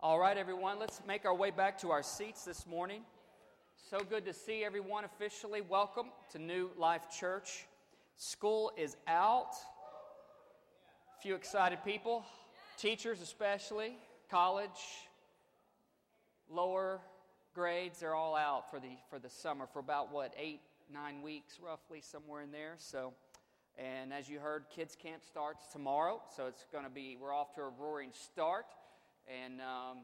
All right, everyone, let's make our way back to our seats this morning. So good to see everyone officially. Welcome to New Life Church. School is out. A few excited people, teachers especially, college, lower grades, they're all out for the, for the summer for about what, eight, nine weeks roughly, somewhere in there. So, and as you heard, kids camp starts tomorrow, so it's going to be, we're off to a roaring start. And, um,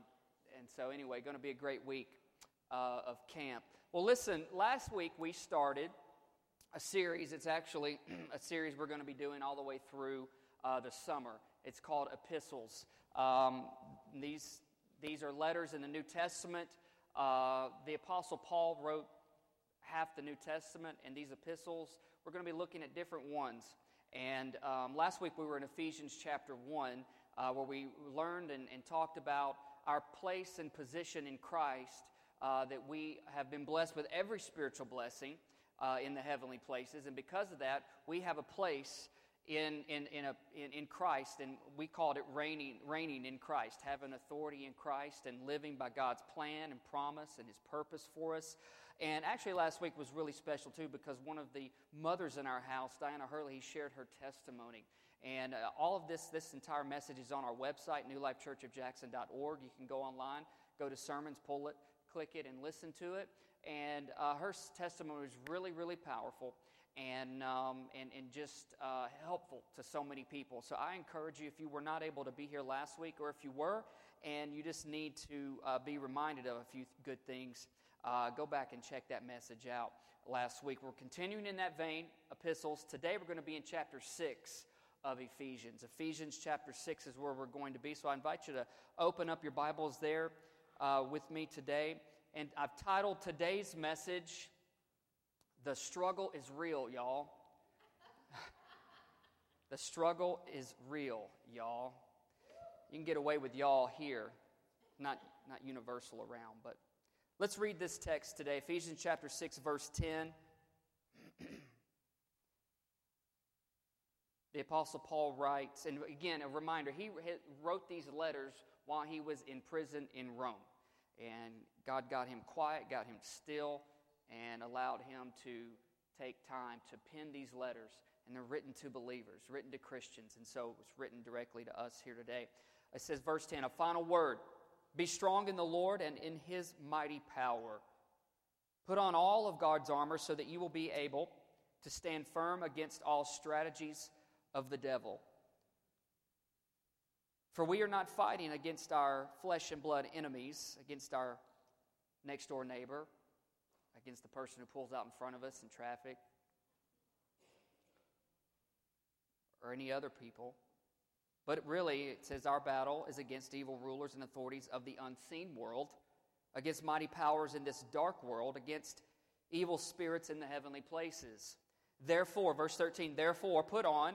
and so, anyway, going to be a great week uh, of camp. Well, listen, last week we started a series. It's actually a series we're going to be doing all the way through uh, the summer. It's called Epistles. Um, these, these are letters in the New Testament. Uh, the Apostle Paul wrote half the New Testament, and these epistles, we're going to be looking at different ones. And um, last week we were in Ephesians chapter 1, uh, where we learned and, and, talked about our place and position in Christ, uh, that we have been blessed with every spiritual blessing uh, in the heavenly places. And because of that, we have a place in, in, in, a, in, in Christ, and we called it reigning, reigning in Christ, having authority in Christ and living by God's plan and promise and His purpose for us. And actually, last week was really special too because one of the mothers in our house, Diana Hurley, shared her testimony. And uh, all of this, this entire message is on our website, newlifechurchofjackson.org. You can go online, go to sermons, pull it, click it, and listen to it. And uh, her testimony was really, really powerful and, um, and, and just uh, helpful to so many people. So I encourage you, if you were not able to be here last week, or if you were, and you just need to uh, be reminded of a few good things, uh, go back and check that message out last week. We're continuing in that vein, epistles. Today we're going to be in chapter 6 of Ephesians. Ephesians chapter 6 is where we're going to be. So I invite you to open up your Bibles there uh, with me today. And I've titled today's message, the struggle is real, y'all. the struggle is real, y'all. You can get away with y'all here, not, not universal around, but let's read this text today Ephesians chapter 6, verse 10. the Apostle Paul writes, and again, a reminder, he wrote these letters while he was in prison in Rome. And God got him quiet, got him still and allowed him to take time to pen these letters. And they're written to believers, written to Christians. And so it's written directly to us here today. It says, verse 10, a final word Be strong in the Lord and in his mighty power. Put on all of God's armor so that you will be able to stand firm against all strategies of the devil. For we are not fighting against our flesh and blood enemies, against our next door neighbor, against the person who pulls out in front of us in traffic or any other people. But really, it says our battle is against evil rulers and authorities of the unseen world, against mighty powers in this dark world, against evil spirits in the heavenly places. Therefore, verse 13, therefore, put on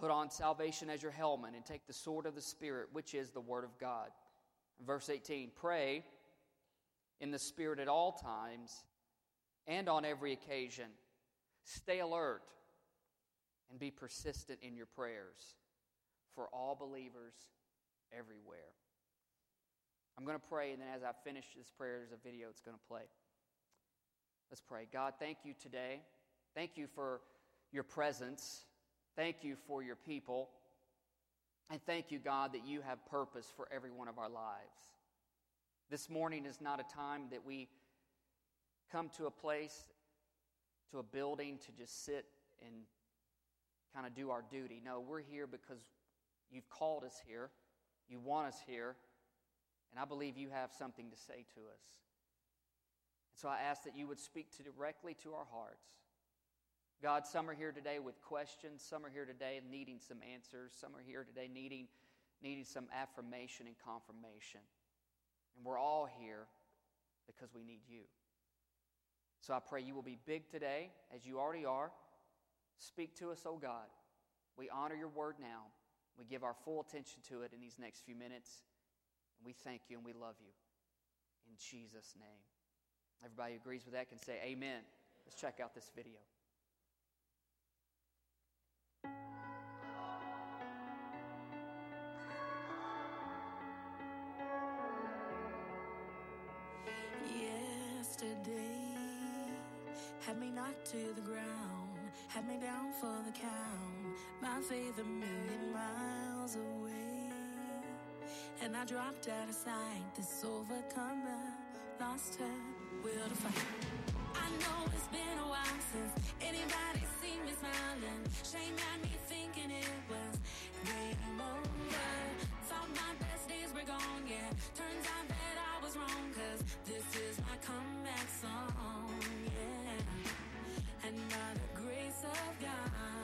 Put on salvation as your helmet, and take the sword of the Spirit, which is the Word of God. Verse 18 Pray in the Spirit at all times and on every occasion. Stay alert and be persistent in your prayers for all believers everywhere. I'm going to pray, and then as I finish this prayer, there's a video that's going to play. Let's pray. God, thank you today. Thank you for your presence. Thank you for your people. And thank you, God, that you have purpose for every one of our lives. This morning is not a time that we come to a place, to a building to just sit and kind of do our duty. No, we're here because you've called us here, you want us here, and I believe you have something to say to us. And so I ask that you would speak to directly to our hearts. God, some are here today with questions. Some are here today needing some answers. Some are here today needing, needing some affirmation and confirmation. And we're all here because we need you. So I pray you will be big today, as you already are. Speak to us, O oh God. We honor your word now. We give our full attention to it in these next few minutes. And we thank you and we love you. In Jesus' name. Everybody who agrees with that can say amen. Let's check out this video. Knocked to the ground, had me down for the count. My faith a million miles away. And I dropped out of sight. This overcomer lost her will to fight. I know it's been a while since anybody seen me smiling. Shame had me thinking it was game over. Thought my best days were gone, yeah. Turns out that I was wrong, cause this is my comeback song. And by the grace of God,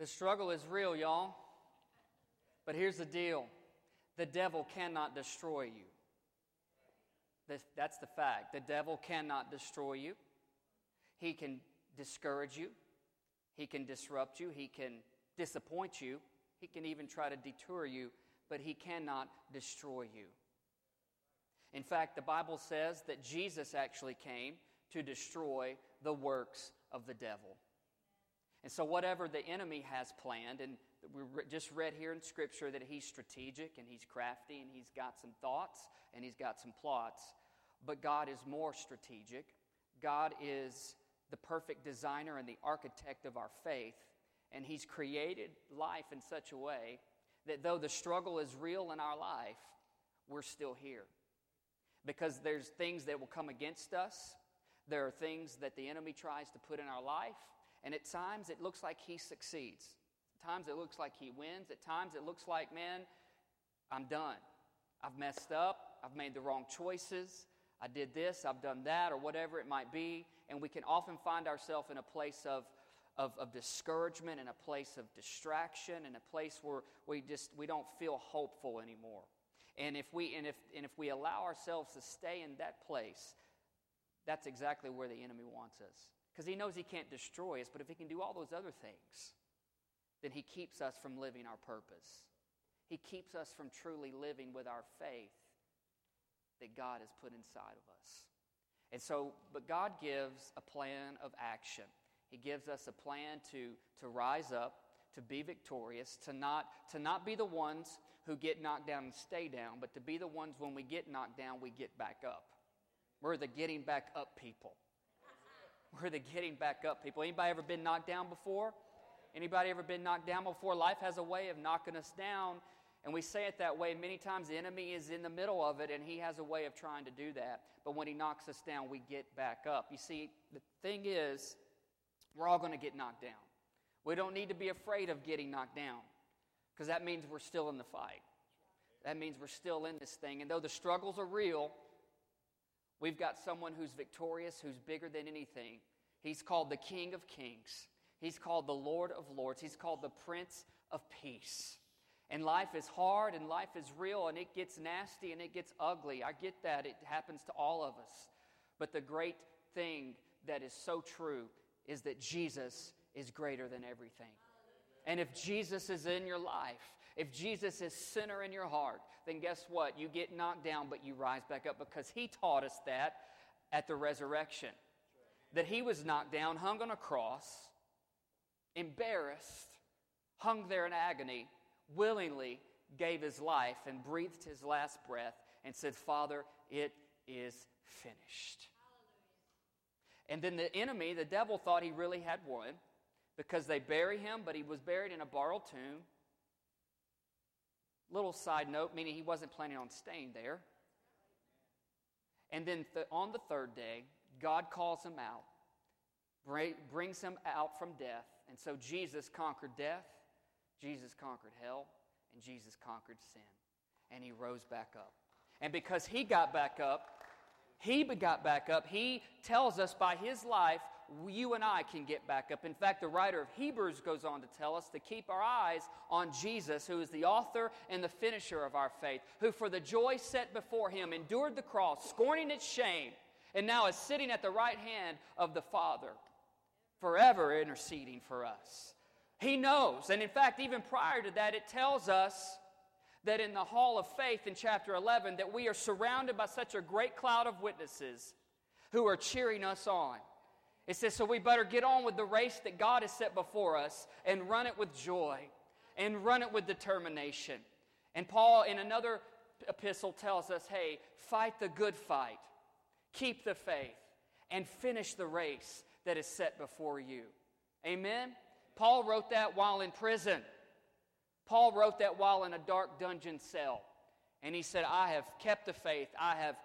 The struggle is real, y'all. But here's the deal the devil cannot destroy you. That's the fact. The devil cannot destroy you. He can discourage you, he can disrupt you, he can disappoint you, he can even try to detour you, but he cannot destroy you. In fact, the Bible says that Jesus actually came to destroy the works of the devil. And so, whatever the enemy has planned, and we just read here in Scripture that he's strategic and he's crafty and he's got some thoughts and he's got some plots, but God is more strategic. God is the perfect designer and the architect of our faith, and he's created life in such a way that though the struggle is real in our life, we're still here. Because there's things that will come against us, there are things that the enemy tries to put in our life, And at times it looks like he succeeds. At times it looks like he wins. At times it looks like, man, I'm done. I've messed up. I've made the wrong choices. I did this, I've done that, or whatever it might be. And we can often find ourselves in a place of, of, of discouragement, in a place of distraction, in a place where we just we don't feel hopeful anymore. And if we and if and if we allow ourselves to stay in that place, that's exactly where the enemy wants us. Because he knows he can't destroy us, but if he can do all those other things, then he keeps us from living our purpose. He keeps us from truly living with our faith that God has put inside of us. And so, but God gives a plan of action. He gives us a plan to, to rise up, to be victorious, to not, to not be the ones who get knocked down and stay down, but to be the ones when we get knocked down, we get back up. We're the getting back up people. We're the getting back up people. Anybody ever been knocked down before? Anybody ever been knocked down before? Life has a way of knocking us down, and we say it that way. Many times the enemy is in the middle of it, and he has a way of trying to do that. But when he knocks us down, we get back up. You see, the thing is, we're all going to get knocked down. We don't need to be afraid of getting knocked down because that means we're still in the fight. That means we're still in this thing. And though the struggles are real, we've got someone who's victorious, who's bigger than anything. He's called the King of Kings, He's called the Lord of Lords, He's called the Prince of Peace. And life is hard and life is real and it gets nasty and it gets ugly. I get that. It happens to all of us. But the great thing that is so true is that Jesus is greater than everything. And if Jesus is in your life, if Jesus is center in your heart, then guess what? You get knocked down, but you rise back up because he taught us that at the resurrection. That he was knocked down, hung on a cross, embarrassed, hung there in agony, willingly gave his life and breathed his last breath and said, Father, it is finished. And then the enemy, the devil, thought he really had won because they bury him, but he was buried in a borrowed tomb. Little side note, meaning he wasn't planning on staying there. And then th- on the third day, God calls him out, bring, brings him out from death. And so Jesus conquered death, Jesus conquered hell, and Jesus conquered sin. And he rose back up. And because he got back up, he got back up. He tells us by his life, you and I can get back up. In fact, the writer of Hebrews goes on to tell us to keep our eyes on Jesus, who is the author and the finisher of our faith, who for the joy set before him endured the cross, scorning its shame, and now is sitting at the right hand of the Father, forever interceding for us. He knows. And in fact, even prior to that, it tells us that in the hall of faith in chapter 11 that we are surrounded by such a great cloud of witnesses who are cheering us on. It says, so we better get on with the race that God has set before us and run it with joy and run it with determination. And Paul, in another epistle, tells us, hey, fight the good fight, keep the faith, and finish the race that is set before you. Amen? Paul wrote that while in prison. Paul wrote that while in a dark dungeon cell. And he said, I have kept the faith. I have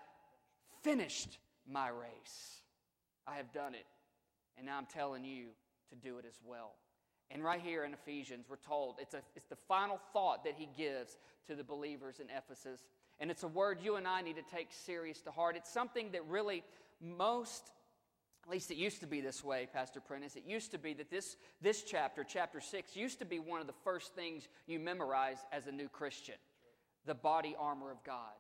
finished my race. I have done it. And now I'm telling you to do it as well. And right here in Ephesians, we're told it's, a, it's the final thought that he gives to the believers in Ephesus. And it's a word you and I need to take serious to heart. It's something that really most at least it used to be this way, Pastor Prentice. It used to be that this, this chapter, chapter 6, used to be one of the first things you memorize as a new Christian the body armor of God.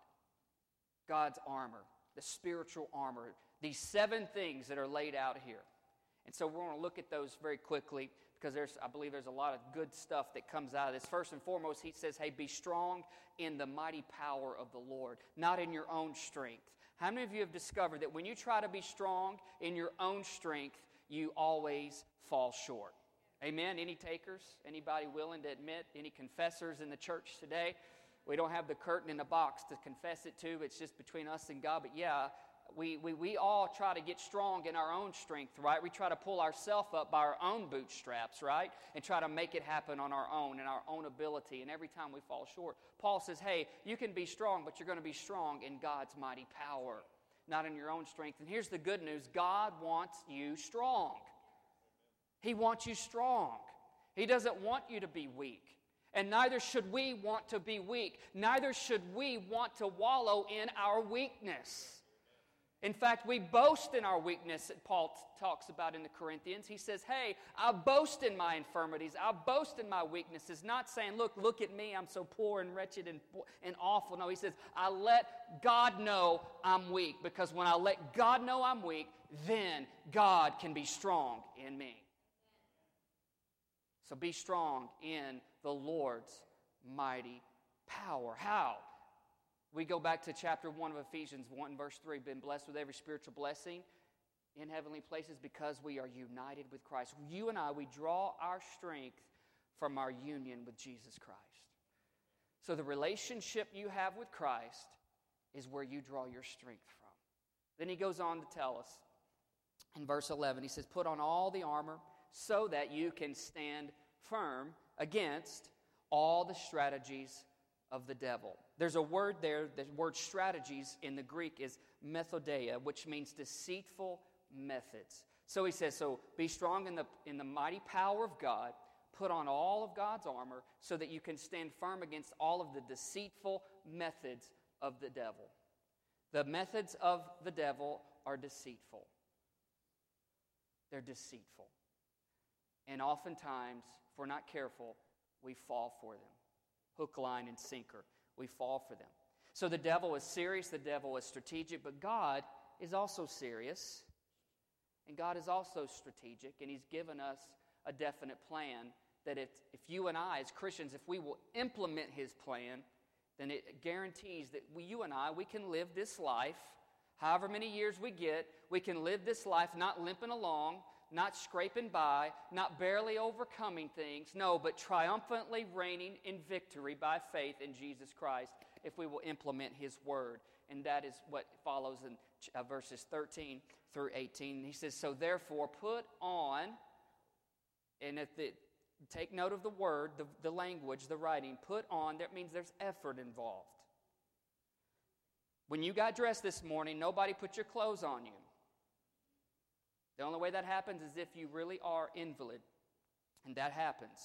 God's armor, the spiritual armor, these seven things that are laid out here. And so we're going to look at those very quickly because there's, I believe there's a lot of good stuff that comes out of this. First and foremost, he says, Hey, be strong in the mighty power of the Lord, not in your own strength. How many of you have discovered that when you try to be strong in your own strength, you always fall short? Amen. Any takers? Anybody willing to admit? Any confessors in the church today? We don't have the curtain in the box to confess it to. It's just between us and God. But yeah, we, we, we all try to get strong in our own strength, right? We try to pull ourselves up by our own bootstraps, right? And try to make it happen on our own and our own ability. And every time we fall short, Paul says, hey, you can be strong, but you're going to be strong in God's mighty power, not in your own strength. And here's the good news God wants you strong. He wants you strong. He doesn't want you to be weak. And neither should we want to be weak. Neither should we want to wallow in our weakness. In fact, we boast in our weakness, Paul t- talks about in the Corinthians. He says, Hey, I boast in my infirmities. I boast in my weaknesses. Not saying, Look, look at me, I'm so poor and wretched and, and awful. No, he says, I let God know I'm weak because when I let God know I'm weak, then God can be strong in me. So be strong in the Lord's mighty power. How? We go back to chapter 1 of Ephesians 1, verse 3 been blessed with every spiritual blessing in heavenly places because we are united with Christ. You and I, we draw our strength from our union with Jesus Christ. So the relationship you have with Christ is where you draw your strength from. Then he goes on to tell us in verse 11, he says, Put on all the armor so that you can stand firm against all the strategies of the devil. There's a word there, the word strategies in the Greek is methodeia, which means deceitful methods. So he says, so be strong in the, in the mighty power of God, put on all of God's armor so that you can stand firm against all of the deceitful methods of the devil. The methods of the devil are deceitful. They're deceitful. And oftentimes, if we're not careful, we fall for them. Hook, line, and sinker. We fall for them. So the devil is serious, the devil is strategic, but God is also serious. And God is also strategic, and He's given us a definite plan that if, if you and I, as Christians, if we will implement His plan, then it guarantees that we, you and I, we can live this life, however many years we get, we can live this life not limping along, not scraping by, not barely overcoming things, no, but triumphantly reigning in victory by faith in Jesus Christ if we will implement His word. And that is what follows in uh, verses 13 through 18. He says, So therefore, put on, and if the, take note of the word, the, the language, the writing, put on, that means there's effort involved. When you got dressed this morning, nobody put your clothes on you. The only way that happens is if you really are invalid, and that happens.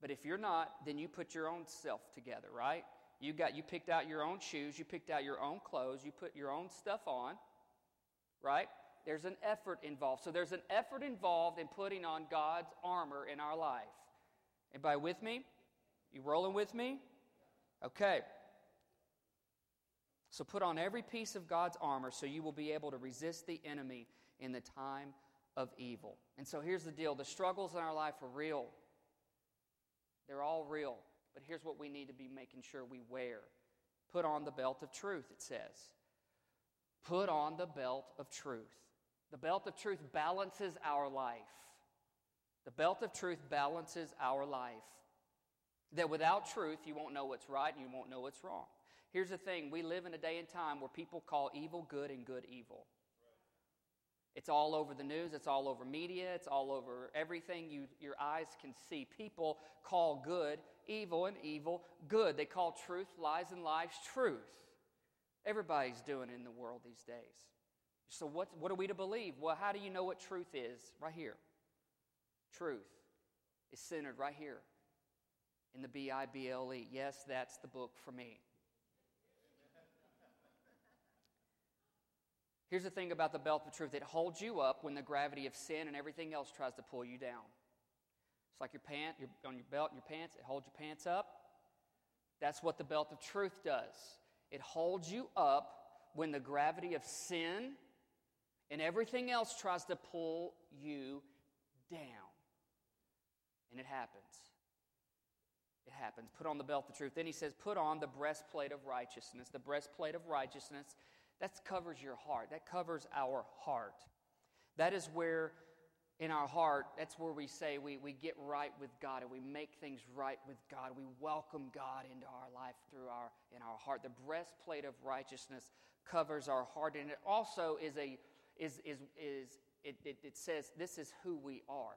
But if you're not, then you put your own self together, right? You got you picked out your own shoes, you picked out your own clothes, you put your own stuff on, right? There's an effort involved. So there's an effort involved in putting on God's armor in our life. Anybody with me? You rolling with me? Okay. So put on every piece of God's armor so you will be able to resist the enemy in the time of evil. And so here's the deal the struggles in our life are real, they're all real. But here's what we need to be making sure we wear put on the belt of truth, it says. Put on the belt of truth. The belt of truth balances our life. The belt of truth balances our life. That without truth, you won't know what's right and you won't know what's wrong. Here's the thing we live in a day and time where people call evil good and good evil. It's all over the news, it's all over media, it's all over everything you, your eyes can see. People call good evil and evil good. They call truth lies and lies truth. Everybody's doing it in the world these days. So, what, what are we to believe? Well, how do you know what truth is? Right here. Truth is centered right here in the B I B L E. Yes, that's the book for me. Here's the thing about the belt of truth it holds you up when the gravity of sin and everything else tries to pull you down. It's like your pant, your, on your belt and your pants, it holds your pants up. That's what the belt of truth does. It holds you up when the gravity of sin and everything else tries to pull you down. And it happens. It happens. Put on the belt of truth. Then he says, put on the breastplate of righteousness. The breastplate of righteousness that covers your heart. That covers our heart. That is where, in our heart, that's where we say we, we get right with God and we make things right with God. We welcome God into our life through our in our heart. The breastplate of righteousness covers our heart, and it also is a is is is it, it, it says this is who we are.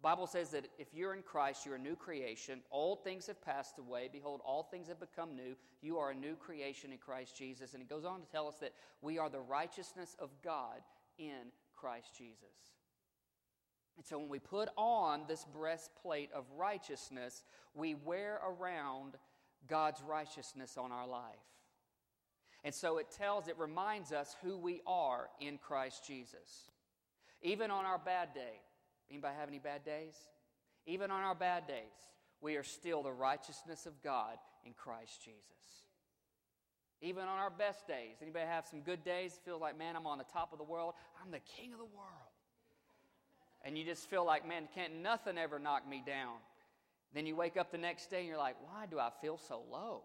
Bible says that if you're in Christ, you're a new creation. Old things have passed away. Behold, all things have become new. You are a new creation in Christ Jesus. And it goes on to tell us that we are the righteousness of God in Christ Jesus. And so when we put on this breastplate of righteousness, we wear around God's righteousness on our life. And so it tells, it reminds us who we are in Christ Jesus. Even on our bad day. Anybody have any bad days? Even on our bad days, we are still the righteousness of God in Christ Jesus. Even on our best days, anybody have some good days? Feel like, man, I'm on the top of the world. I'm the king of the world. And you just feel like, man, can't nothing ever knock me down. Then you wake up the next day and you're like, why do I feel so low?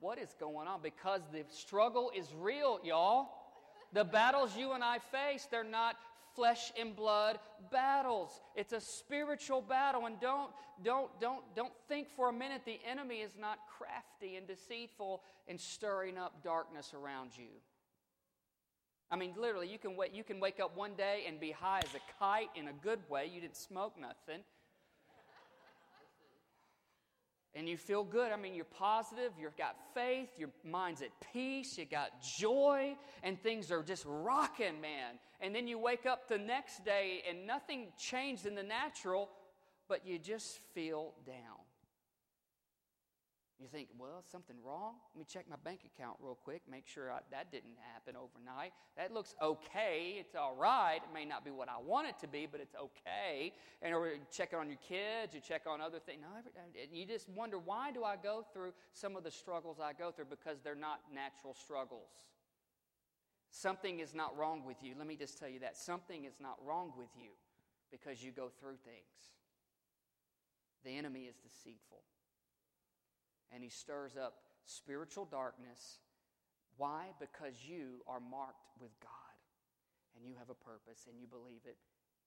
What is going on? Because the struggle is real, y'all. The battles you and I face, they're not flesh and blood battles. It's a spiritual battle and don't don't don't don't think for a minute the enemy is not crafty and deceitful and stirring up darkness around you. I mean, literally, you can, you can wake up one day and be high as a kite in a good way. You didn't smoke nothing. And you feel good. I mean, you're positive, you've got faith, your mind's at peace, you got joy, and things are just rocking, man. And then you wake up the next day and nothing changed in the natural, but you just feel down. You think, well, something wrong? Let me check my bank account real quick, make sure I, that didn't happen overnight. That looks okay. It's all right. It may not be what I want it to be, but it's okay. And or you check on your kids, you check on other things. No, uh, you just wonder, why do I go through some of the struggles I go through? Because they're not natural struggles. Something is not wrong with you. Let me just tell you that. Something is not wrong with you because you go through things. The enemy is deceitful and he stirs up spiritual darkness. Why? Because you are marked with God and you have a purpose and you believe it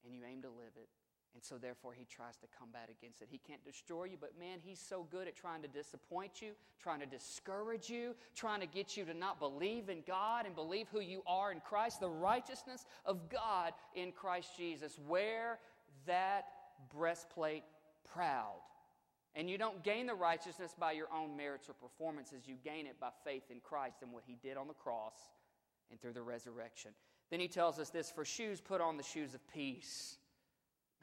and you aim to live it. And so, therefore, he tries to combat against it. He can't destroy you, but man, he's so good at trying to disappoint you, trying to discourage you, trying to get you to not believe in God and believe who you are in Christ, the righteousness of God in Christ Jesus. Wear that breastplate proud. And you don't gain the righteousness by your own merits or performances. You gain it by faith in Christ and what he did on the cross and through the resurrection. Then he tells us this for shoes, put on the shoes of peace.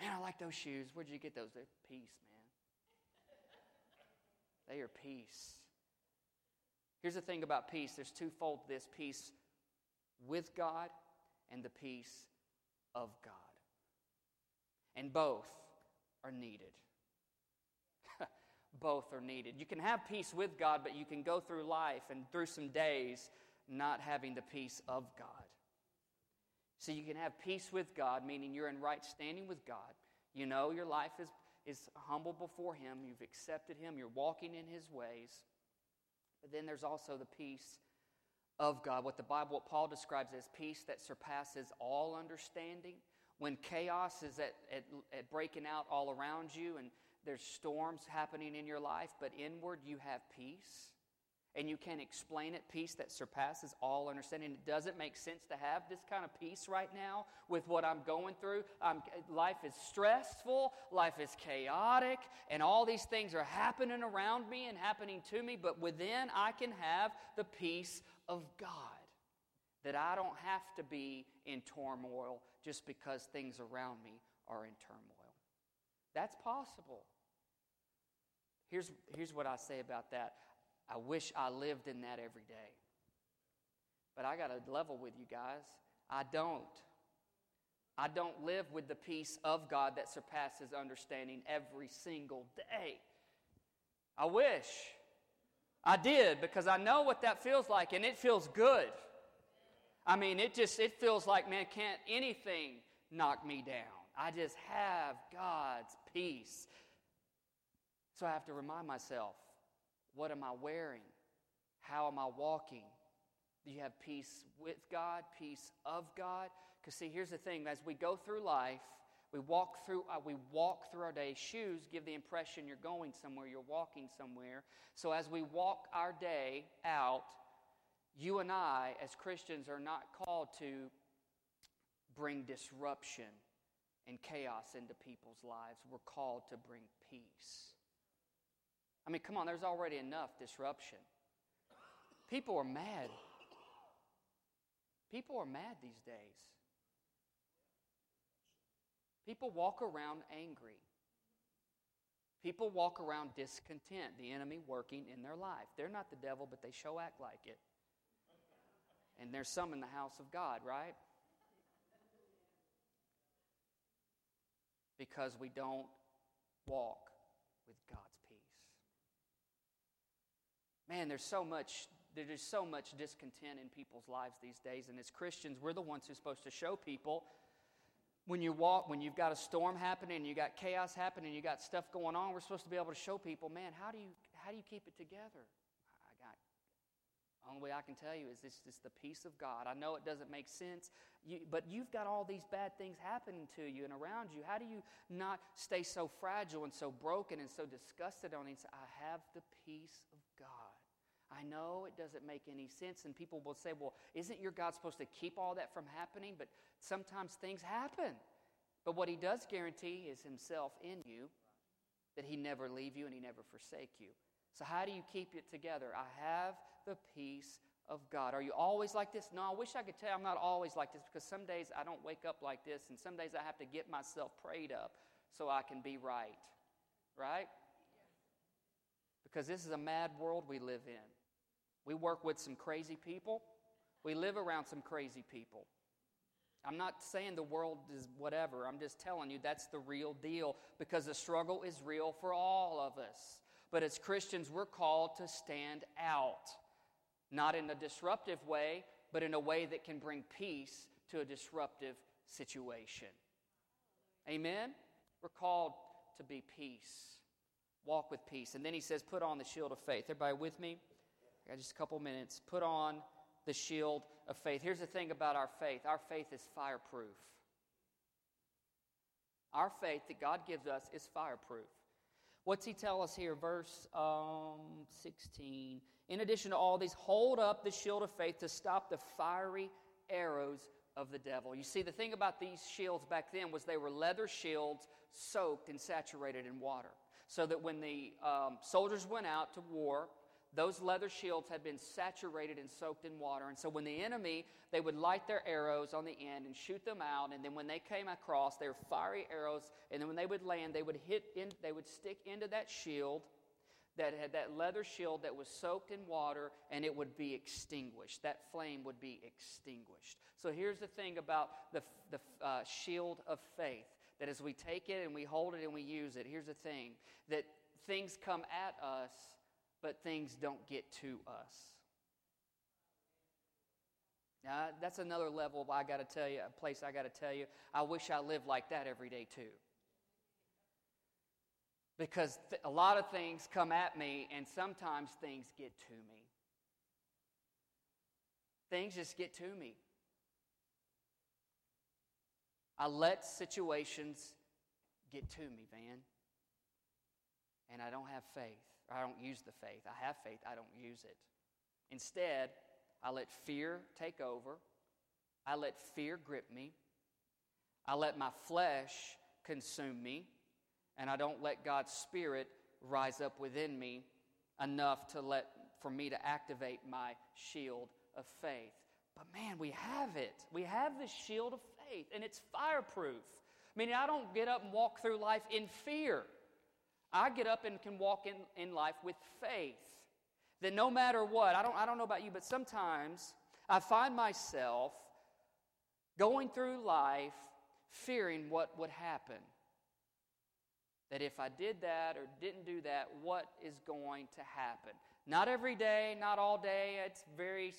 Man, I like those shoes. Where'd you get those? They're peace, man. They are peace. Here's the thing about peace there's twofold this peace with God and the peace of God. And both are needed both are needed. You can have peace with God, but you can go through life and through some days not having the peace of God. So you can have peace with God, meaning you're in right standing with God. You know your life is, is humble before Him, you've accepted Him, you're walking in His ways. But then there's also the peace of God, what the Bible, what Paul describes as peace that surpasses all understanding. When chaos is at, at, at breaking out all around you and there's storms happening in your life, but inward you have peace. And you can explain it, peace that surpasses all understanding. It doesn't make sense to have this kind of peace right now with what I'm going through. Um, life is stressful, life is chaotic, and all these things are happening around me and happening to me, but within I can have the peace of God. That I don't have to be in turmoil just because things around me are in turmoil. That's possible. Here's, here's what I say about that I wish I lived in that every day. But I got to level with you guys. I don't. I don't live with the peace of God that surpasses understanding every single day. I wish I did because I know what that feels like and it feels good. I mean, it just it feels like man can't anything knock me down. I just have God's peace. So I have to remind myself what am I wearing? How am I walking? Do you have peace with God, peace of God? Because see, here's the thing: as we go through life, we walk through uh, we walk through our day. Shoes give the impression you're going somewhere, you're walking somewhere. So as we walk our day out, you and I, as Christians, are not called to bring disruption and chaos into people's lives. We're called to bring peace. I mean, come on, there's already enough disruption. People are mad. People are mad these days. People walk around angry. People walk around discontent, the enemy working in their life. They're not the devil, but they show act like it. And there's some in the house of God, right? Because we don't walk with God's. Man, there's so much there's so much discontent in people's lives these days and as Christians, we're the ones who're supposed to show people when you walk, when you've got a storm happening, you got chaos happening, you got stuff going on, we're supposed to be able to show people, man, how do you how do you keep it together? I got only way I can tell you is this is the peace of God. I know it doesn't make sense, you, but you've got all these bad things happening to you and around you. How do you not stay so fragile and so broken and so disgusted on these? I have the peace of God. I know it doesn't make any sense, and people will say, Well, isn't your God supposed to keep all that from happening? But sometimes things happen. But what He does guarantee is Himself in you, that He never leave you and He never forsake you. So, how do you keep it together? I have the peace of God. Are you always like this? No, I wish I could tell you I'm not always like this because some days I don't wake up like this, and some days I have to get myself prayed up so I can be right. Right? Because this is a mad world we live in. We work with some crazy people. We live around some crazy people. I'm not saying the world is whatever. I'm just telling you that's the real deal because the struggle is real for all of us. But as Christians, we're called to stand out, not in a disruptive way, but in a way that can bring peace to a disruptive situation. Amen? We're called to be peace, walk with peace. And then he says, put on the shield of faith. Everybody with me? I got just a couple minutes. Put on the shield of faith. Here's the thing about our faith our faith is fireproof. Our faith that God gives us is fireproof. What's he tell us here? Verse um, 16. In addition to all these, hold up the shield of faith to stop the fiery arrows of the devil. You see, the thing about these shields back then was they were leather shields soaked and saturated in water. So that when the um, soldiers went out to war, those leather shields had been saturated and soaked in water. And so when the enemy, they would light their arrows on the end and shoot them out. And then when they came across, they were fiery arrows. And then when they would land, they would hit in, they would stick into that shield that had that leather shield that was soaked in water and it would be extinguished. That flame would be extinguished. So here's the thing about the, the uh, shield of faith that as we take it and we hold it and we use it, here's the thing that things come at us but things don't get to us. Now, that's another level I got to tell you, a place I got to tell you. I wish I lived like that every day too. Because th- a lot of things come at me, and sometimes things get to me. Things just get to me. I let situations get to me, Van. And I don't have faith. I don't use the faith. I have faith, I don't use it. Instead, I let fear take over. I let fear grip me. I let my flesh consume me. And I don't let God's Spirit rise up within me enough to let for me to activate my shield of faith. But man, we have it. We have this shield of faith, and it's fireproof. Meaning, I don't get up and walk through life in fear. I get up and can walk in, in life with faith that no matter what, I don't, I don't know about you, but sometimes I find myself going through life fearing what would happen. That if I did that or didn't do that, what is going to happen? Not every day, not all day. It's very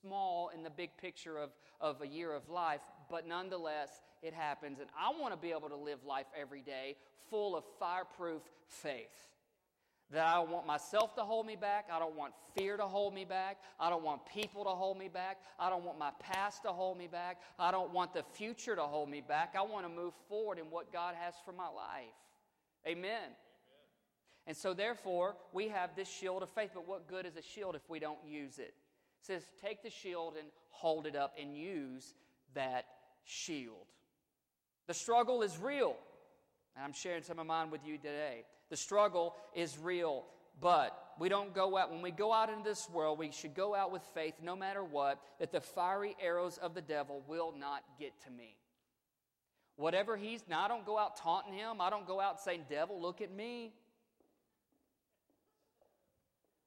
small in the big picture of, of a year of life, but nonetheless, it happens. And I want to be able to live life every day full of fireproof faith. That I don't want myself to hold me back. I don't want fear to hold me back. I don't want people to hold me back. I don't want my past to hold me back. I don't want the future to hold me back. I want to move forward in what God has for my life. Amen. And so, therefore, we have this shield of faith. But what good is a shield if we don't use it? It says, take the shield and hold it up and use that shield. The struggle is real. And I'm sharing some of mine with you today. The struggle is real, but we don't go out, when we go out into this world, we should go out with faith no matter what, that the fiery arrows of the devil will not get to me. Whatever he's, now I don't go out taunting him. I don't go out saying, Devil, look at me.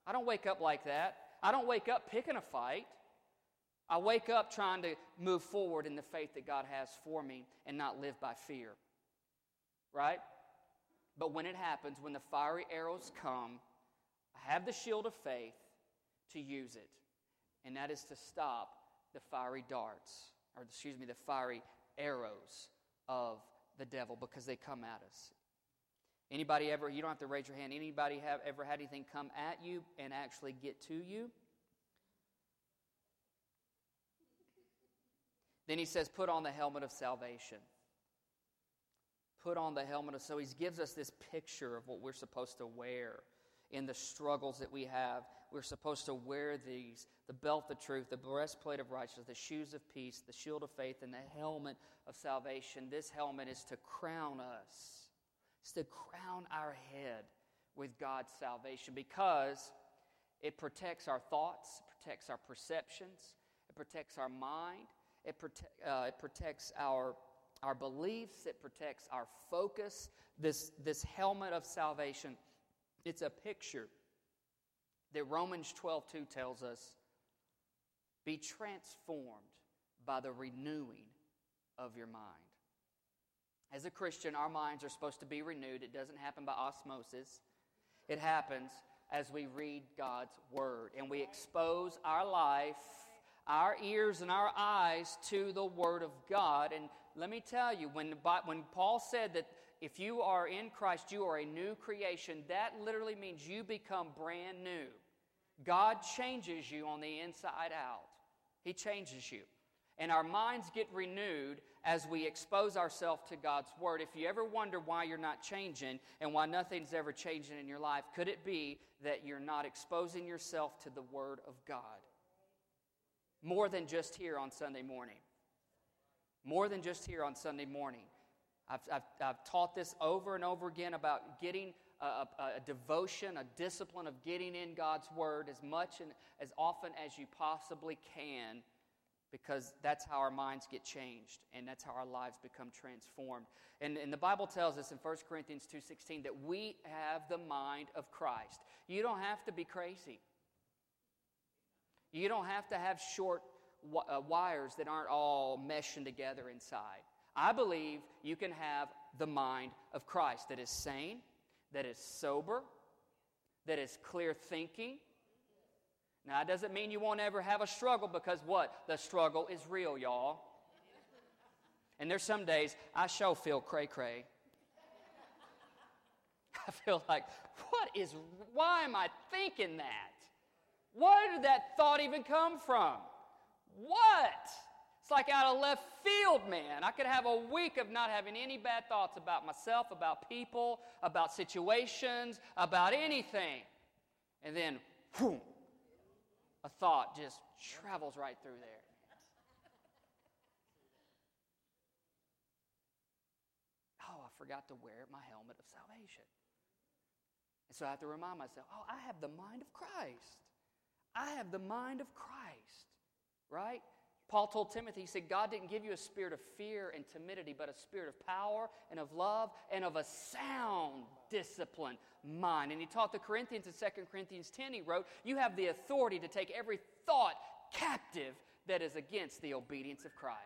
I don't wake up like that. I don't wake up picking a fight. I wake up trying to move forward in the faith that God has for me and not live by fear. Right? But when it happens, when the fiery arrows come, I have the shield of faith to use it. And that is to stop the fiery darts, or excuse me, the fiery arrows of the devil because they come at us. Anybody ever, you don't have to raise your hand, anybody have ever had anything come at you and actually get to you? Then he says, put on the helmet of salvation. Put on the helmet of so he gives us this picture of what we're supposed to wear in the struggles that we have. We're supposed to wear these the belt of truth, the breastplate of righteousness, the shoes of peace, the shield of faith, and the helmet of salvation. This helmet is to crown us, it's to crown our head with God's salvation because it protects our thoughts, protects our perceptions, it protects our mind, it, prote- uh, it protects our, our beliefs, it protects our focus. This, this helmet of salvation, it's a picture that Romans 12 2 tells us be transformed by the renewing of your mind. As a Christian, our minds are supposed to be renewed. It doesn't happen by osmosis, it happens as we read God's Word and we expose our life our ears and our eyes to the Word of God. And let me tell you, when, when Paul said that if you are in Christ, you are a new creation, that literally means you become brand new. God changes you on the inside out, He changes you. And our minds get renewed as we expose ourselves to God's Word. If you ever wonder why you're not changing and why nothing's ever changing in your life, could it be that you're not exposing yourself to the Word of God? More than just here on Sunday morning. More than just here on Sunday morning. I've, I've, I've taught this over and over again about getting a, a, a, devotion, a discipline of getting in God's Word as much and as often as you possibly can because that's how our minds get changed and that's how our lives become transformed. And, and the Bible tells us in 1 Corinthians 2.16 that we have the mind of Christ. You don't have to be crazy. You don't have to have short uh, wires that aren't all meshing together inside. I believe you can have the mind of Christ that is sane, that is sober, that is clear thinking. Now, it doesn't mean you won't ever have a struggle because what? The struggle is real, y'all. And there's some days I sure feel cray cray. I feel like, what is, why am I thinking that? Where did that thought even come from? What? It's like out of left field, man. I could have a week of not having any bad thoughts about myself, about people, about situations, about anything. And then, whoom, a thought just travels right through there. Oh, I forgot to wear my helmet of salvation. And so I have to remind myself, oh, I have the mind of Christ. I have the mind of Christ, right? Paul told Timothy, he said, God didn't give you a spirit of fear and timidity, but a spirit of power and of love and of a sound discipline mind. And he taught the Corinthians in 2 Corinthians 10, he wrote, You have the authority to take every thought captive that is against the obedience of Christ.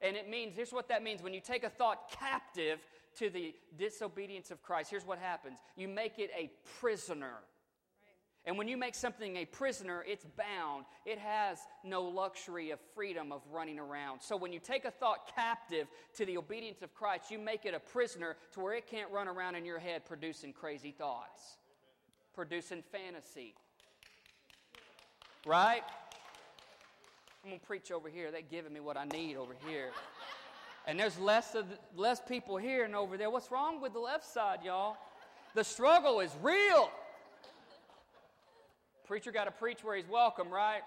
And it means, here's what that means when you take a thought captive to the disobedience of Christ, here's what happens you make it a prisoner and when you make something a prisoner, it's bound. It has no luxury of freedom of running around. So when you take a thought captive to the obedience of Christ, you make it a prisoner to where it can't run around in your head producing crazy thoughts, producing fantasy. Right? I'm going to preach over here. They're giving me what I need over here. And there's less, of less people here and over there. What's wrong with the left side, y'all? The struggle is real. Preacher got to preach where he's welcome, right?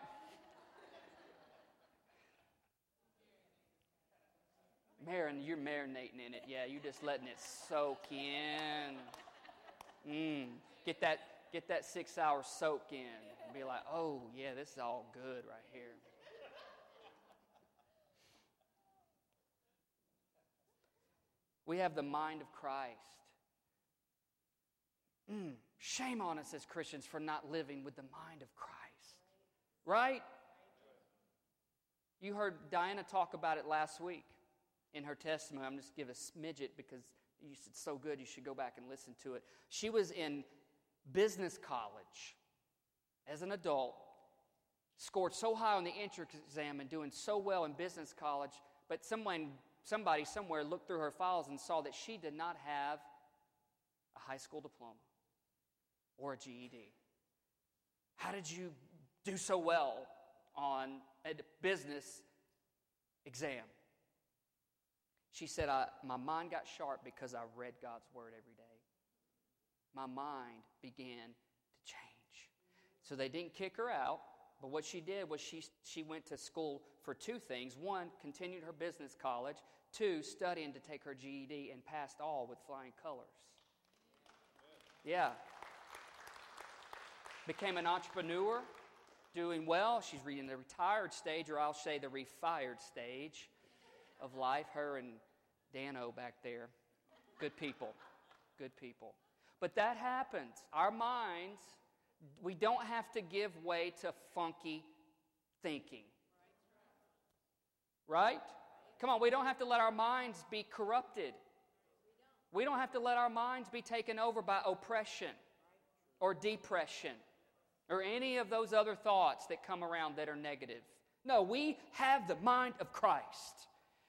Marin, you're marinating in it. Yeah, you're just letting it soak in. Mm, get that, get that six hour soak in. And be like, oh yeah, this is all good right here. We have the mind of Christ. Mm, shame on us as Christians for not living with the mind of Christ. Right? You heard Diana talk about it last week in her testimony. I'm just give a smidget because it's so good you should go back and listen to it. She was in business college as an adult, scored so high on the entrance exam and doing so well in business college, but someone, somebody somewhere looked through her files and saw that she did not have a high school diploma or a GED. How did you do so well on a business exam? She said, "I My mind got sharp because I read God's word every day. My mind began to change. So they didn't kick her out, but what she did was she, she went to school for two things. One, continued her business college. Two, studying to take her GED and passed all with flying colors. Yeah. Became an entrepreneur, doing well. She's reading the retired stage, or I'll say the refired stage of life. Her and Dano back there. Good people. Good people. But that happens. Our minds, we don't have to give way to funky thinking. Right? Come on, we don't have to let our minds be corrupted. We don't have to let our minds be taken over by oppression or depression or any of those other thoughts that come around that are negative. No, we have the mind of Christ.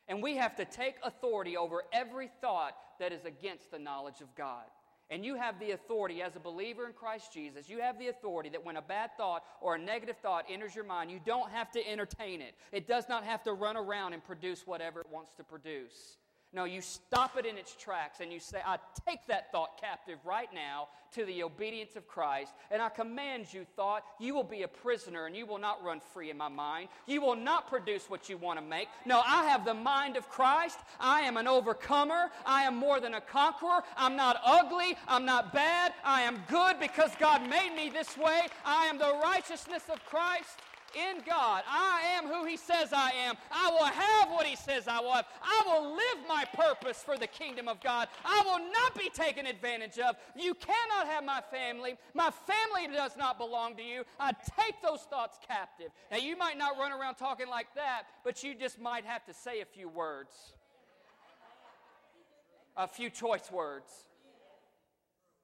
And we have to take authority over every thought that is against the knowledge of God. And you have the authority as a believer in Christ Jesus. You have the authority that when a bad thought or a negative thought enters your mind, you don't have to entertain it. It does not have to run around and produce whatever it wants to produce. No, you stop it in its tracks and you say, I take that thought captive right now to the obedience of Christ. And I command you, thought, you will be a prisoner and you will not run free in my mind. You will not produce what you want to make. No, I have the mind of Christ. I am an overcomer. I am more than a conqueror. I'm not ugly. I'm not bad. I am good because God made me this way. I am the righteousness of Christ in God. I am who He says I am. I will have what He says I will have. I will live my purpose for the kingdom of God. I will not be taken advantage of. You cannot have my family. My family does not belong to you. I take those thoughts captive. Now, you might not run around talking like that, but you just might have to say a few words, a few choice words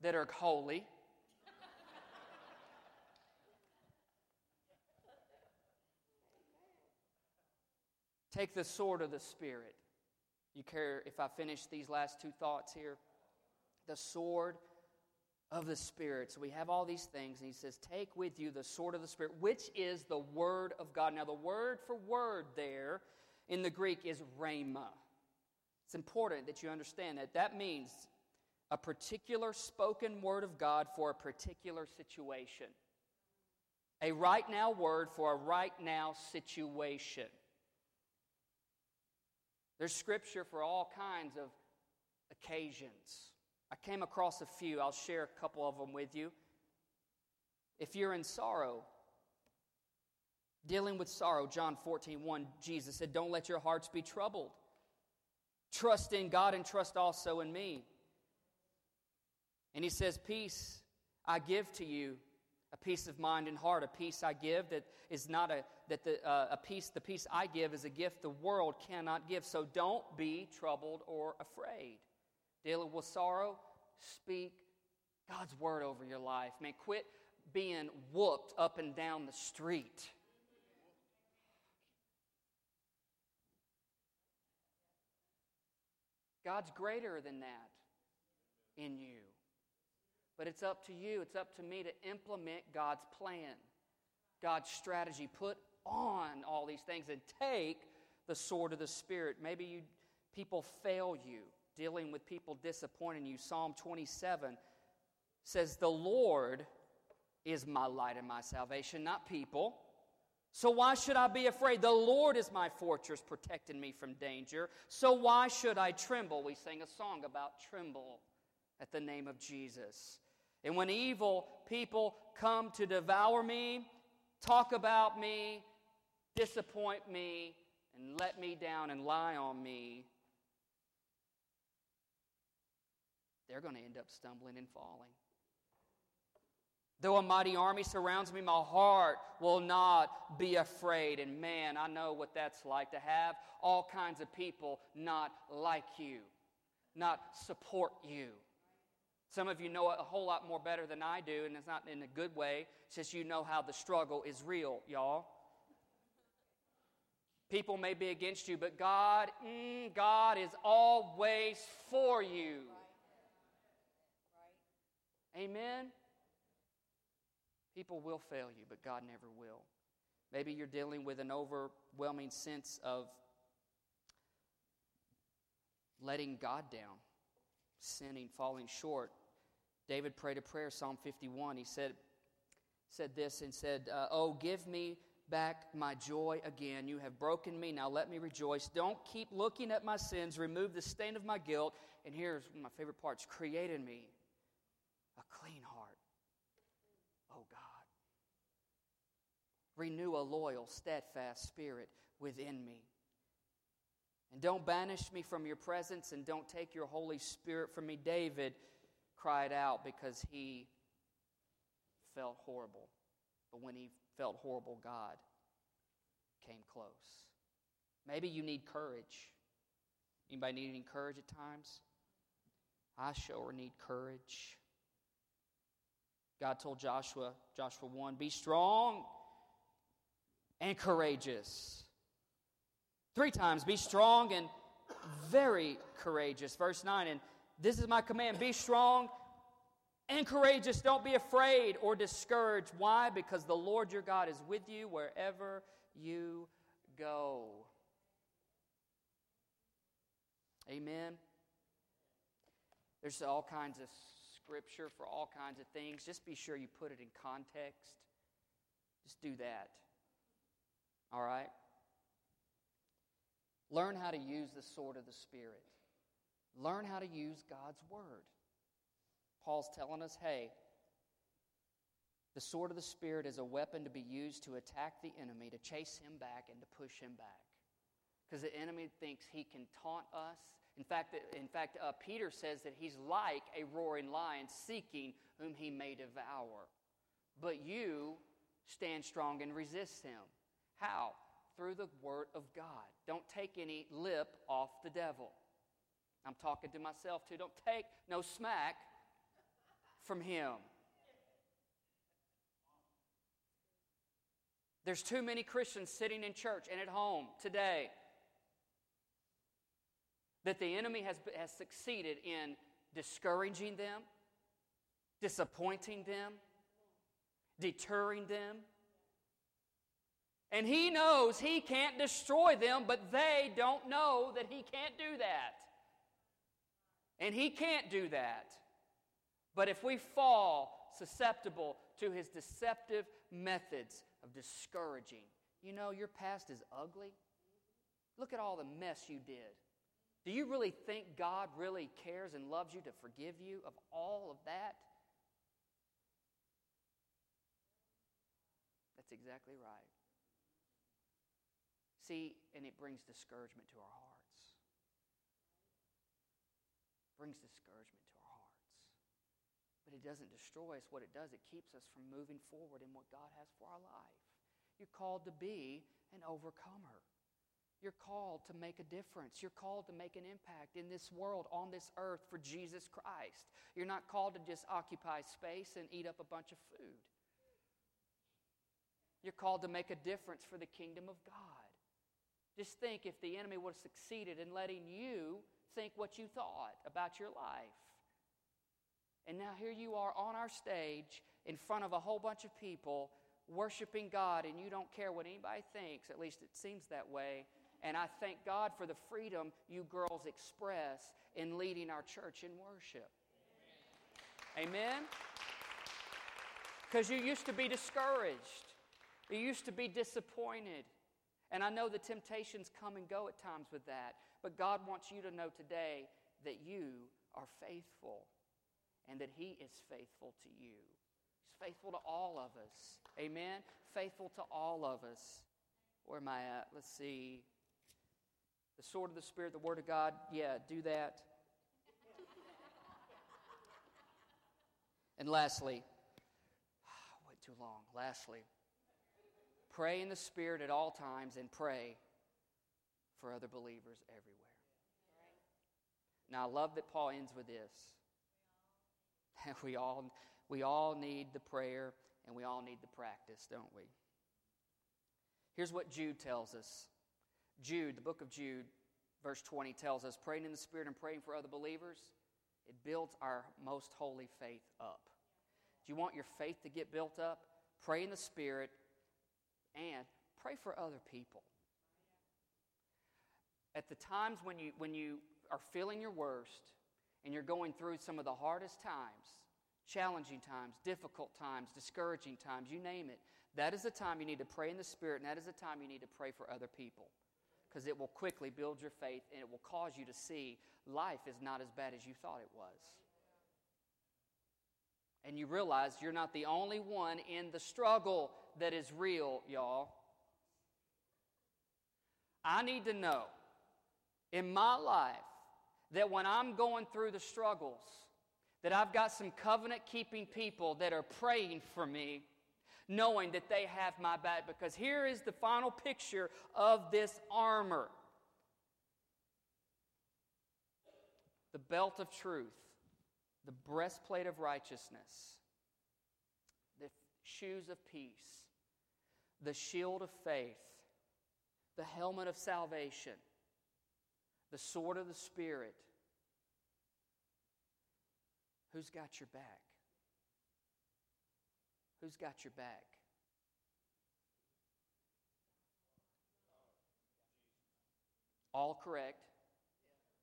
that are holy Take the sword of the Spirit. You care if I finish these last two thoughts here? The sword of the Spirit. So we have all these things, and he says, Take with you the sword of the Spirit, which is the Word of God. Now, the word for word there in the Greek is rhema. It's important that you understand that. That means a particular spoken word of God for a particular situation. A right now word for a right now situation. There's scripture for all kinds of occasions. I came across a few. I'll share a couple of them with you. If you're in sorrow, dealing with sorrow, John 14, 1, Jesus said, Don't let your hearts be troubled. Trust in God and trust also in me. And he says, Peace I give to you a peace of mind and heart, a peace I give that is not a that the uh, a peace the peace I give is a gift the world cannot give. So don't be troubled or afraid. Dealing with sorrow, speak God's word over your life. Man, quit being whooped up and down the street. God's greater than that in you. But it's up to you, it's up to me to implement God's plan, God's strategy. Put on all these things and take the sword of the Spirit. Maybe you, people fail you, dealing with people disappointing you. Psalm 27 says, The Lord is my light and my salvation, not people. So why should I be afraid? The Lord is my fortress, protecting me from danger. So why should I tremble? We sang a song about tremble at the name of Jesus. And when evil people come to devour me, talk about me, disappoint me, and let me down and lie on me, they're going to end up stumbling and falling. Though a mighty army surrounds me, my heart will not be afraid. And man, I know what that's like to have all kinds of people not like you, not support you. Some of you know it a whole lot more better than I do, and it's not in a good way. since you know how the struggle is real, y'all. People may be against you, but God, mm, God is always for you. Amen. People will fail you, but God never will. Maybe you're dealing with an overwhelming sense of letting God down, sinning, falling short. David prayed a prayer, Psalm 51. He said, said this and said, uh, Oh, give me back my joy again. You have broken me. Now let me rejoice. Don't keep looking at my sins. Remove the stain of my guilt. And here's my favorite parts create in me a clean heart Oh, God. Renew a loyal, steadfast spirit within me. And don't banish me from your presence and don't take your Holy Spirit from me. David cried out because he felt horrible. But when he felt horrible, God came close. Maybe you need courage. Anybody need any courage at times? I sure need courage. God told Joshua, Joshua 1, be strong and courageous. Three times, be strong and very courageous. Verse 9, and this is my command be strong and courageous. Don't be afraid or discouraged. Why? Because the Lord your God is with you wherever you go. Amen. There's all kinds of scripture for all kinds of things. Just be sure you put it in context. Just do that. All right? Learn how to use the sword of the Spirit. Learn how to use God's Word. Paul's telling us hey, the sword of the Spirit is a weapon to be used to attack the enemy, to chase him back, and to push him back. Because the enemy thinks he can taunt us. In fact, in fact uh, Peter says that he's like a roaring lion seeking whom he may devour. But you stand strong and resist him. How? Through the Word of God. Don't take any lip off the devil. I'm talking to myself too. Don't take no smack from him. There's too many Christians sitting in church and at home today that the enemy has, has succeeded in discouraging them, disappointing them, deterring them, and he knows he can't destroy them, but they don't know that he can't do that. And he can't do that. But if we fall susceptible to his deceptive methods of discouraging, you know, your past is ugly. Look at all the mess you did. Do you really think God really cares and loves you to forgive you of all of that? That's exactly right. See, and it brings discouragement to our hearts. Brings discouragement to our hearts. But it doesn't destroy us. What it does, it keeps us from moving forward in what God has for our life. You're called to be an overcomer. You're called to make a difference. You're called to make an impact in this world, on this earth, for Jesus Christ. You're not called to just occupy space and eat up a bunch of food. You're called to make a difference for the kingdom of God. Just think if the enemy would have succeeded in letting you think what you thought about your life. And now here you are on our stage in front of a whole bunch of people worshiping God, and you don't care what anybody thinks. At least it seems that way. And I thank God for the freedom you girls express in leading our church in worship. Amen? Because you used to be discouraged, you used to be disappointed. And I know the temptations come and go at times with that, but God wants you to know today that you are faithful and that He is faithful to you. He's faithful to all of us. Amen? Faithful to all of us. Where am I at? Let's see. The sword of the Spirit, the Word of God. Yeah, do that. And lastly, I went too long. Lastly, pray in the Spirit at all times and pray for other believers everywhere. Now, I love that Paul ends with this. we all, we all need the prayer and we all need the practice, don't we? Here's what Jude tells us Jude, the book of Jude, verse 20 tells us praying in the Spirit and praying for other believers, it builds our most holy faith up. Do you want your faith to get built up? Pray in the Spirit and pray for other people. At the times when you, when you are feeling your worst and you're going through some of the hardest times, challenging times, difficult times, discouraging times, you name it, that is the time you need to pray in the Spirit, and that is the time you need to pray for other people. Because it will quickly build your faith and it will cause you to see life is not as bad as you thought it was. And you realize you're not the only one in the struggle that is real, y'all. I need to know in my life that when I'm going through the struggles, that I've got some covenant keeping people that are praying for me, knowing that they have my back. Because here is the final picture of this armor the belt of truth, the breastplate of righteousness, the shoes of peace, the shield of faith, the helmet of salvation the sword of the Spirit. Who's got your back? Who's got your back? All correct.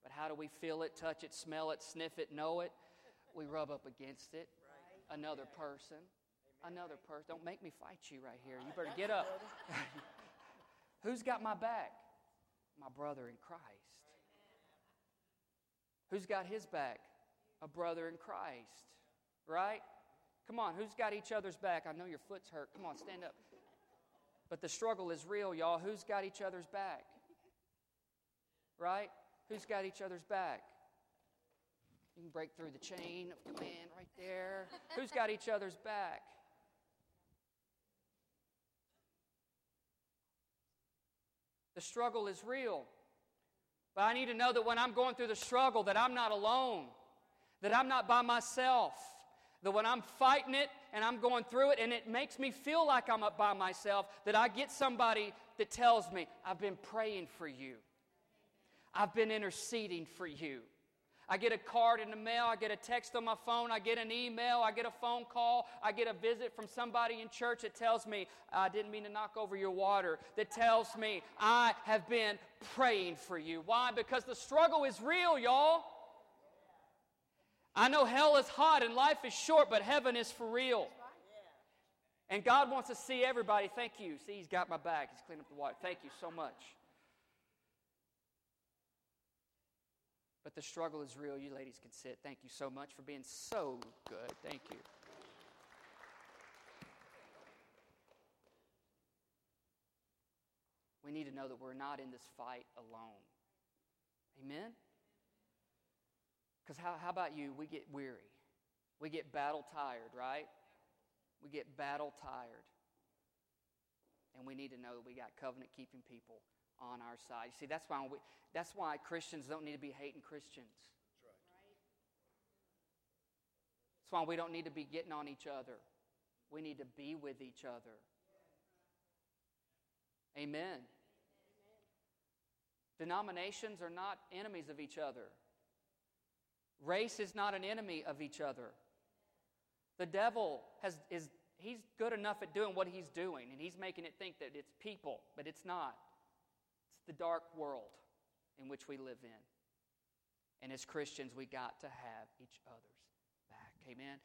But how do we feel it, touch it, smell it, sniff it, know it? We rub up against it. Another person. Another person. Don't make me fight you right here. You better get up. Who's got my back? My brother in Christ. Who's got his back? A brother in Christ, right? Come on, who's got each other's back? I know your foot's hurt. Come on, stand up. But the struggle is real, y'all. Who's got each other's back? Right? Who's got each other's back? You can break through the chain of command right there. Who's got each other's back? The struggle is real. But I need to know that when I'm going through the struggle, that I'm not alone, that I'm not by myself, that when I'm fighting it and I'm going through it and it makes me feel like I'm up by myself, that I get somebody that tells me, I've been praying for you. I've been interceding for you. I get a card in the mail, I get a text on my phone, I get an email, I get a phone call, I get a visit from somebody in church that tells me, I didn't mean to knock over your water, that tells me, I have been praying for you. Why? Because the struggle is real, y'all. I know hell is hot and life is short, but heaven is for real. And God wants to see everybody. Thank you. See, He's got my back. He's cleaning up the water. Thank you so much. But the struggle is real. You ladies can sit. Thank you so much for being so good. Thank you. We need to know that we're not in this fight alone. Amen? Because how, how about you? We get weary. We get battle tired, right? We get battle tired. And we need to know that we got covenant keeping people on our side. You see, that's why, we, that's why Christians don't need to be hating Christians. That's why we don't need to be getting on each other. We need to be with each other. Amen. Denominations are not enemies of each other. Race is not an enemy of each other. The devil has, is he's good enough at doing what he's doing, and he's making it think that it's people, but it's not the dark world in which we live in. And as Christians, we got to have each other's back. Amen.